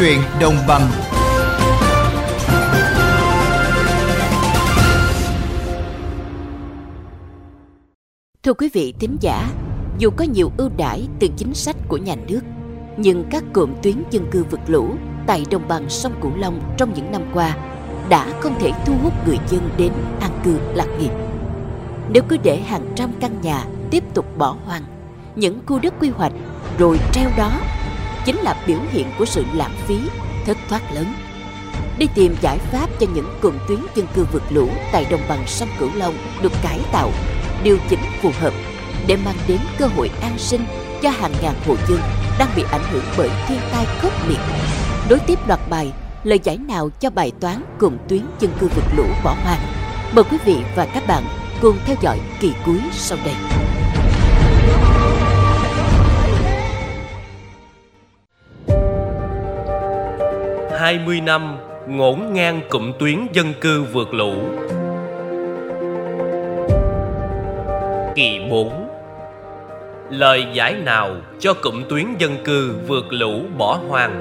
chuyện đồng bằng Thưa quý vị thính giả, dù có nhiều ưu đãi từ chính sách của nhà nước, nhưng các cụm tuyến dân cư vượt lũ tại đồng bằng sông Cửu Long trong những năm qua đã không thể thu hút người dân đến an cư lạc nghiệp. Nếu cứ để hàng trăm căn nhà tiếp tục bỏ hoang, những khu đất quy hoạch rồi treo đó chính là biểu hiện của sự lãng phí, thất thoát lớn. Đi tìm giải pháp cho những cụm tuyến dân cư vượt lũ tại đồng bằng sông Cửu Long được cải tạo, điều chỉnh phù hợp để mang đến cơ hội an sinh cho hàng ngàn hộ dân đang bị ảnh hưởng bởi thiên tai khốc liệt. Đối tiếp loạt bài, lời giải nào cho bài toán cụm tuyến dân cư vượt lũ bỏ hoang? Mời quý vị và các bạn cùng theo dõi kỳ cuối sau đây. Hai mươi năm ngổn ngang cụm tuyến dân cư vượt lũ. Kỳ 4 Lời giải nào cho cụm tuyến dân cư vượt lũ bỏ hoang?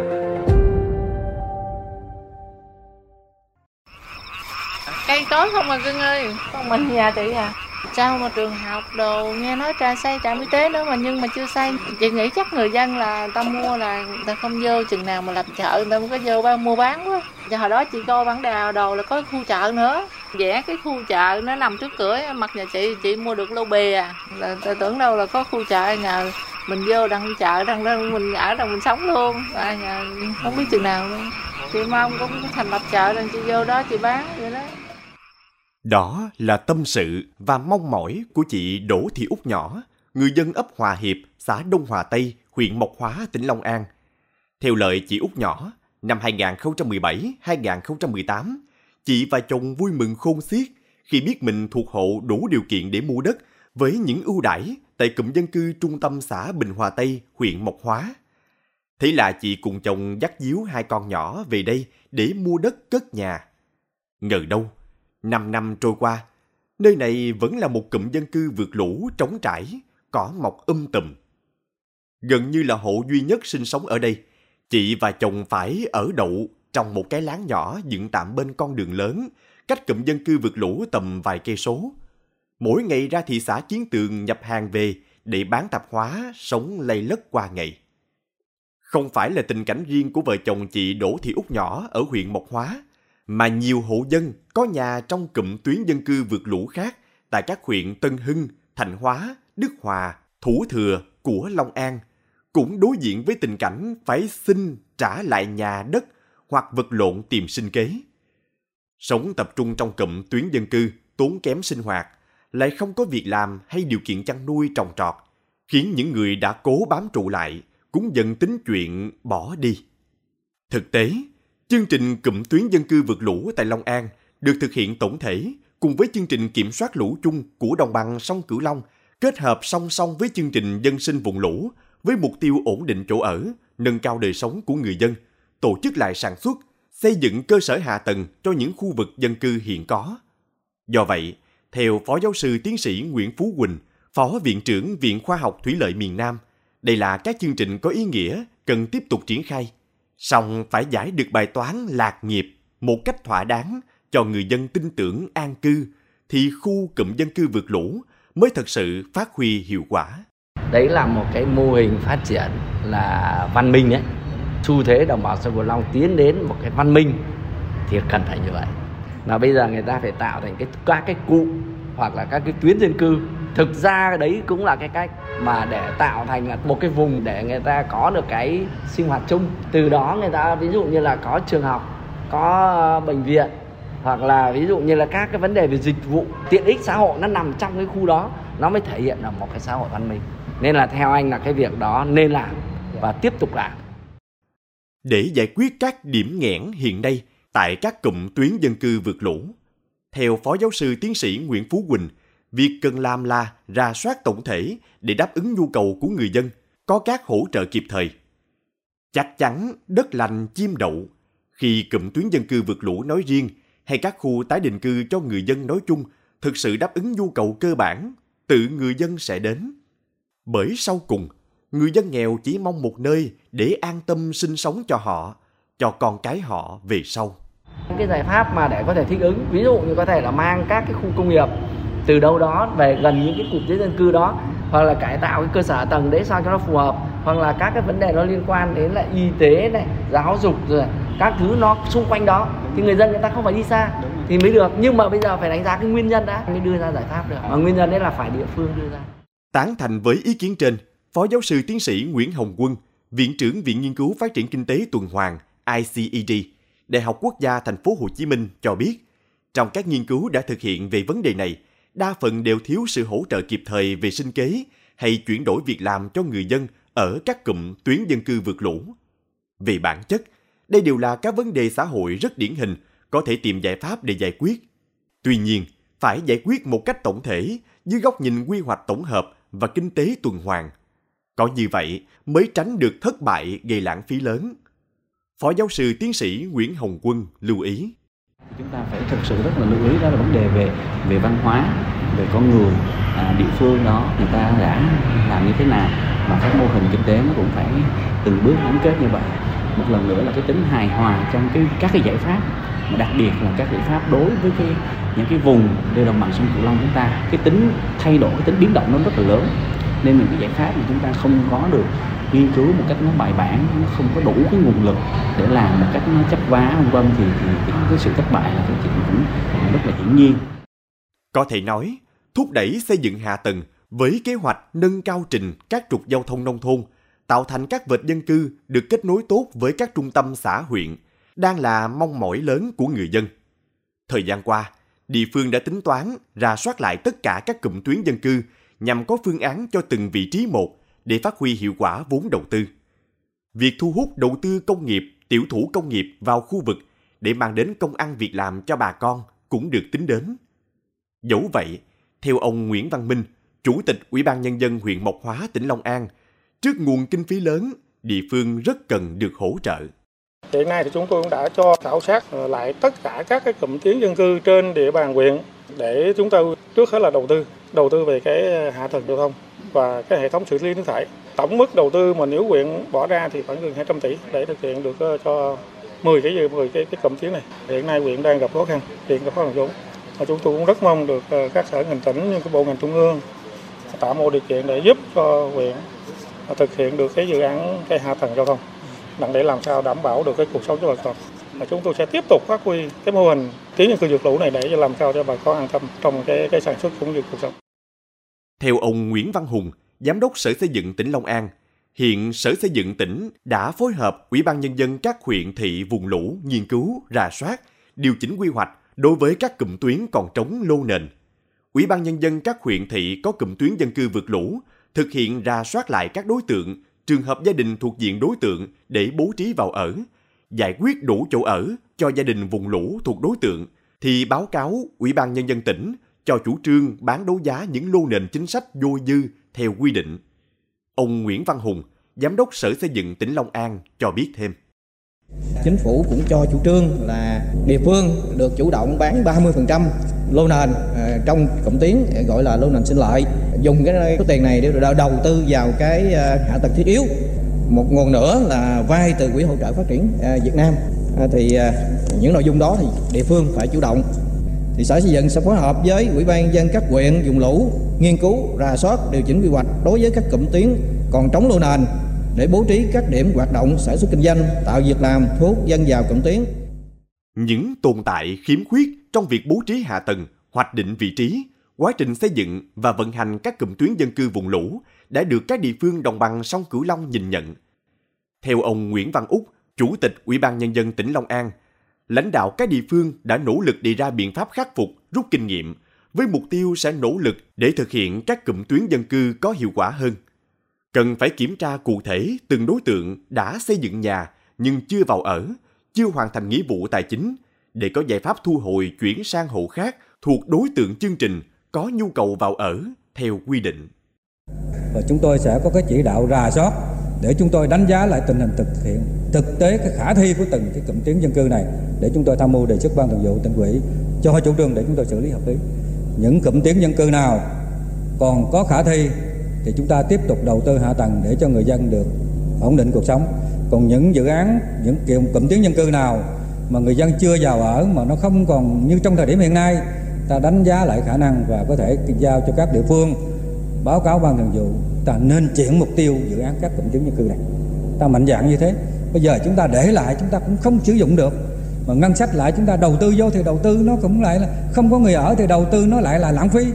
Cây tối không à cưng ơi? Con mình nhà chị à sao mà trường học đồ nghe nói trà xây trạm y tế nữa mà nhưng mà chưa xây chị nghĩ chắc người dân là người ta mua là người ta không vô chừng nào mà làm chợ người ta mới có vô bán mua bán quá. Giờ hồi đó chị coi bản đào đồ là có khu chợ nữa. Vẽ cái khu chợ nó nằm trước cửa mặt nhà chị chị mua được lô bì à là ta tưởng đâu là có khu chợ nhờ mình vô đang chợ đang lên mình ở đâu mình sống luôn. À, nhà, không biết chừng nào luôn. Chị mong cũng thành lập chợ rồi chị vô đó chị bán vậy đó. Đó là tâm sự và mong mỏi của chị Đỗ Thị Úc Nhỏ, người dân ấp Hòa Hiệp, xã Đông Hòa Tây, huyện Mộc Hóa, tỉnh Long An. Theo lời chị Úc Nhỏ, năm 2017-2018, chị và chồng vui mừng khôn xiết khi biết mình thuộc hộ đủ điều kiện để mua đất với những ưu đãi tại cụm dân cư trung tâm xã Bình Hòa Tây, huyện Mộc Hóa. Thế là chị cùng chồng dắt díu hai con nhỏ về đây để mua đất cất nhà. Ngờ đâu, năm năm trôi qua, nơi này vẫn là một cụm dân cư vượt lũ trống trải, cỏ mọc um tùm. Gần như là hộ duy nhất sinh sống ở đây, chị và chồng phải ở đậu trong một cái láng nhỏ dựng tạm bên con đường lớn, cách cụm dân cư vượt lũ tầm vài cây số. Mỗi ngày ra thị xã Chiến Tường nhập hàng về để bán tạp hóa, sống lây lất qua ngày. Không phải là tình cảnh riêng của vợ chồng chị Đỗ Thị Úc Nhỏ ở huyện Mộc Hóa, mà nhiều hộ dân có nhà trong cụm tuyến dân cư vượt lũ khác tại các huyện Tân Hưng, Thành Hóa, Đức Hòa, Thủ Thừa của Long An cũng đối diện với tình cảnh phải xin trả lại nhà đất hoặc vật lộn tìm sinh kế. Sống tập trung trong cụm tuyến dân cư, tốn kém sinh hoạt, lại không có việc làm hay điều kiện chăn nuôi trồng trọt, khiến những người đã cố bám trụ lại cũng dần tính chuyện bỏ đi. Thực tế, chương trình cụm tuyến dân cư vượt lũ tại Long An được thực hiện tổng thể cùng với chương trình kiểm soát lũ chung của đồng bằng sông Cửu Long kết hợp song song với chương trình dân sinh vùng lũ với mục tiêu ổn định chỗ ở, nâng cao đời sống của người dân, tổ chức lại sản xuất, xây dựng cơ sở hạ tầng cho những khu vực dân cư hiện có. Do vậy, theo Phó Giáo sư Tiến sĩ Nguyễn Phú Quỳnh, Phó Viện trưởng Viện Khoa học Thủy lợi miền Nam, đây là các chương trình có ý nghĩa cần tiếp tục triển khai. Song phải giải được bài toán lạc nghiệp một cách thỏa đáng cho người dân tin tưởng an cư, thì khu cụm dân cư vượt lũ mới thật sự phát huy hiệu quả. đấy là một cái mô hình phát triển là văn minh đấy xu thế đồng bào sông cửu long tiến đến một cái văn minh thì cần phải như vậy. Mà bây giờ người ta phải tạo thành cái các cái cụ hoặc là các cái tuyến dân cư. Thực ra đấy cũng là cái cách mà để tạo thành là một cái vùng để người ta có được cái sinh hoạt chung từ đó người ta ví dụ như là có trường học có ờ, bệnh viện hoặc là ví dụ như là các cái vấn đề về dịch vụ tiện ích xã hội nó nằm trong cái khu đó nó mới thể hiện là một cái xã hội văn minh nên là theo anh là cái việc đó nên làm và tiếp tục làm để giải quyết các điểm nghẽn hiện nay tại các cụm tuyến dân cư vượt lũ. Theo Phó Giáo sư Tiến sĩ Nguyễn Phú Quỳnh, việc cần làm là ra soát tổng thể để đáp ứng nhu cầu của người dân, có các hỗ trợ kịp thời. Chắc chắn đất lành chim đậu khi cụm tuyến dân cư vượt lũ nói riêng hay các khu tái định cư cho người dân nói chung thực sự đáp ứng nhu cầu cơ bản, tự người dân sẽ đến. Bởi sau cùng, người dân nghèo chỉ mong một nơi để an tâm sinh sống cho họ, cho con cái họ về sau. Cái giải pháp mà để có thể thích ứng, ví dụ như có thể là mang các cái khu công nghiệp từ đâu đó, về gần những cái cụm dân cư đó, hoặc là cải tạo cái cơ sở tầng đấy sao cho nó phù hợp, hoặc là các cái vấn đề nó liên quan đến là y tế này, giáo dục rồi các thứ nó xung quanh đó, thì người dân người ta không phải đi xa thì mới được. Nhưng mà bây giờ phải đánh giá cái nguyên nhân đã, mới đưa ra giải pháp được. Mà nguyên nhân đấy là phải địa phương đưa ra. Tán thành với ý kiến trên, phó giáo sư tiến sĩ Nguyễn Hồng Quân, viện trưởng viện nghiên cứu phát triển kinh tế tuần hoàn ICED Đại học Quốc gia Thành phố Hồ Chí Minh cho biết, trong các nghiên cứu đã thực hiện về vấn đề này đa phần đều thiếu sự hỗ trợ kịp thời về sinh kế hay chuyển đổi việc làm cho người dân ở các cụm tuyến dân cư vượt lũ. Về bản chất, đây đều là các vấn đề xã hội rất điển hình, có thể tìm giải pháp để giải quyết. Tuy nhiên, phải giải quyết một cách tổng thể dưới góc nhìn quy hoạch tổng hợp và kinh tế tuần hoàn. Có như vậy mới tránh được thất bại gây lãng phí lớn. Phó giáo sư tiến sĩ Nguyễn Hồng Quân lưu ý chúng ta phải thực sự rất là lưu ý đó là vấn đề về về văn hóa về con người à, địa phương đó người ta đã làm như thế nào. Và các mô hình kinh tế nó cũng phải từng bước gắn kết như vậy. Một lần nữa là cái tính hài hòa trong cái các cái giải pháp. Mà đặc biệt là các giải pháp đối với cái những cái vùng đều đồng bằng sông cửu long chúng ta cái tính thay đổi cái tính biến động nó rất là lớn. Nên những cái giải pháp mà chúng ta không có được nghiên cứu một cách nó bài bản nó không có đủ cái nguồn lực để làm một cách nó chấp vá vân vân thì, thì cái, cái sự thất bại là cái chuyện cũng rất là hiển nhiên. Có thể nói thúc đẩy xây dựng hạ tầng với kế hoạch nâng cao trình các trục giao thông nông thôn tạo thành các vệt dân cư được kết nối tốt với các trung tâm xã huyện đang là mong mỏi lớn của người dân. Thời gian qua địa phương đã tính toán ra soát lại tất cả các cụm tuyến dân cư nhằm có phương án cho từng vị trí một để phát huy hiệu quả vốn đầu tư. Việc thu hút đầu tư công nghiệp, tiểu thủ công nghiệp vào khu vực để mang đến công ăn việc làm cho bà con cũng được tính đến. Dẫu vậy, theo ông Nguyễn Văn Minh, Chủ tịch Ủy ban Nhân dân huyện Mộc Hóa, tỉnh Long An, trước nguồn kinh phí lớn, địa phương rất cần được hỗ trợ. Hiện nay thì chúng tôi cũng đã cho khảo sát lại tất cả các cái cụm tuyến dân cư trên địa bàn huyện để chúng ta trước hết là đầu tư, đầu tư về cái hạ tầng giao thông và cái hệ thống xử lý nước thải. Tổng mức đầu tư mà nếu huyện bỏ ra thì khoảng gần 200 tỷ để thực hiện được ờ, cho 10 cái 10 cái cái cụm tuyến này. Hiện nay huyện đang gặp khó khăn, hiện gặp khó khăn vốn. Và chúng tôi cũng rất mong được ờ, các sở ngành tỉnh như cái bộ ngành trung ương tạo mọi điều kiện để giúp cho huyện ờ, thực hiện được cái dự án cái hạ tầng giao thông để làm sao đảm bảo được cái cuộc sống cho bà con mà chúng tôi sẽ tiếp tục phát huy cái mô hình tiến nhân cư dược lũ này để làm sao cho bà con an tâm trong cái cái sản xuất cũng như cuộc sống. Theo ông Nguyễn Văn Hùng, Giám đốc Sở Xây dựng tỉnh Long An, hiện Sở Xây dựng tỉnh đã phối hợp Ủy ban Nhân dân các huyện thị vùng lũ nghiên cứu, rà soát, điều chỉnh quy hoạch đối với các cụm tuyến còn trống lô nền. Ủy ban Nhân dân các huyện thị có cụm tuyến dân cư vượt lũ, thực hiện rà soát lại các đối tượng, trường hợp gia đình thuộc diện đối tượng để bố trí vào ở, giải quyết đủ chỗ ở cho gia đình vùng lũ thuộc đối tượng, thì báo cáo Ủy ban Nhân dân tỉnh cho chủ trương bán đấu giá những lô nền chính sách vô dư theo quy định. Ông Nguyễn Văn Hùng, Giám đốc Sở Xây dựng tỉnh Long An cho biết thêm. Chính phủ cũng cho chủ trương là địa phương được chủ động bán 30% lô nền à, trong cụm tiến gọi là lô nền sinh lợi dùng cái số tiền này để đầu tư vào cái à, hạ tầng thiết yếu một nguồn nữa là vay từ quỹ hỗ trợ phát triển à, Việt Nam. À, thì à, những nội dung đó thì địa phương phải chủ động. Thì sở xây dựng sẽ phối hợp với ủy ban dân các huyện vùng lũ nghiên cứu rà soát điều chỉnh quy hoạch đối với các cụm tuyến còn trống lô nền để bố trí các điểm hoạt động sản xuất kinh doanh tạo việc làm thu hút dân vào cụm tuyến. Những tồn tại khiếm khuyết trong việc bố trí hạ tầng hoạch định vị trí quá trình xây dựng và vận hành các cụm tuyến dân cư vùng lũ đã được các địa phương đồng bằng sông Cửu Long nhìn nhận. Theo ông Nguyễn Văn Úc, Chủ tịch Ủy ban Nhân dân tỉnh Long An, lãnh đạo các địa phương đã nỗ lực đề ra biện pháp khắc phục, rút kinh nghiệm, với mục tiêu sẽ nỗ lực để thực hiện các cụm tuyến dân cư có hiệu quả hơn. Cần phải kiểm tra cụ thể từng đối tượng đã xây dựng nhà nhưng chưa vào ở, chưa hoàn thành nghĩa vụ tài chính, để có giải pháp thu hồi chuyển sang hộ khác thuộc đối tượng chương trình có nhu cầu vào ở theo quy định. Và chúng tôi sẽ có cái chỉ đạo rà soát để chúng tôi đánh giá lại tình hình thực hiện, thực tế cái khả thi của từng cái cụm tuyến dân cư này để chúng tôi tham mưu đề xuất ban thường vụ tỉnh ủy cho chủ trương để chúng tôi xử lý hợp lý. Những cụm tuyến dân cư nào còn có khả thi thì chúng ta tiếp tục đầu tư hạ tầng để cho người dân được ổn định cuộc sống. Còn những dự án, những kiểu cụm tuyến dân cư nào mà người dân chưa vào ở mà nó không còn như trong thời điểm hiện nay, ta đánh giá lại khả năng và có thể giao cho các địa phương báo cáo ban thường vụ ta nên chuyển mục tiêu dự án các cụm tuyến dân cư này. Ta mạnh dạng như thế. Bây giờ chúng ta để lại chúng ta cũng không sử dụng được. Mà ngân sách lại chúng ta đầu tư vô thì đầu tư nó cũng lại là không có người ở thì đầu tư nó lại là lãng phí.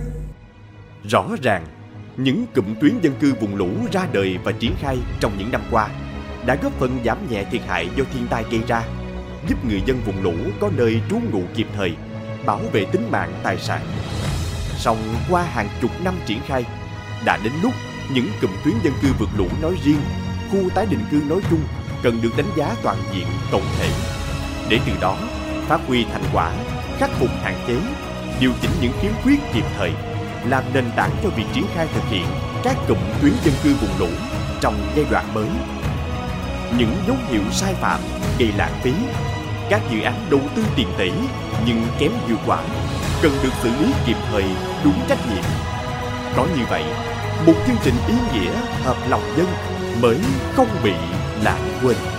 Rõ ràng, những cụm tuyến dân cư vùng lũ ra đời và triển khai trong những năm qua đã góp phần giảm nhẹ thiệt hại do thiên tai gây ra, giúp người dân vùng lũ có nơi trú ngụ kịp thời, bảo vệ tính mạng tài sản. Song qua hàng chục năm triển khai, đã đến lúc những cụm tuyến dân cư vượt lũ nói riêng, khu tái định cư nói chung cần được đánh giá toàn diện tổng thể để từ đó phát huy thành quả, khắc phục hạn chế, điều chỉnh những khiếm khuyết kịp thời, làm nền tảng cho việc triển khai thực hiện các cụm tuyến dân cư vùng lũ trong giai đoạn mới. Những dấu hiệu sai phạm gây lãng phí, các dự án đầu tư tiền tỷ nhưng kém hiệu quả cần được xử lý kịp thời đúng trách nhiệm. Có như vậy, một chương trình ý nghĩa hợp lòng dân mới không bị lãng quên.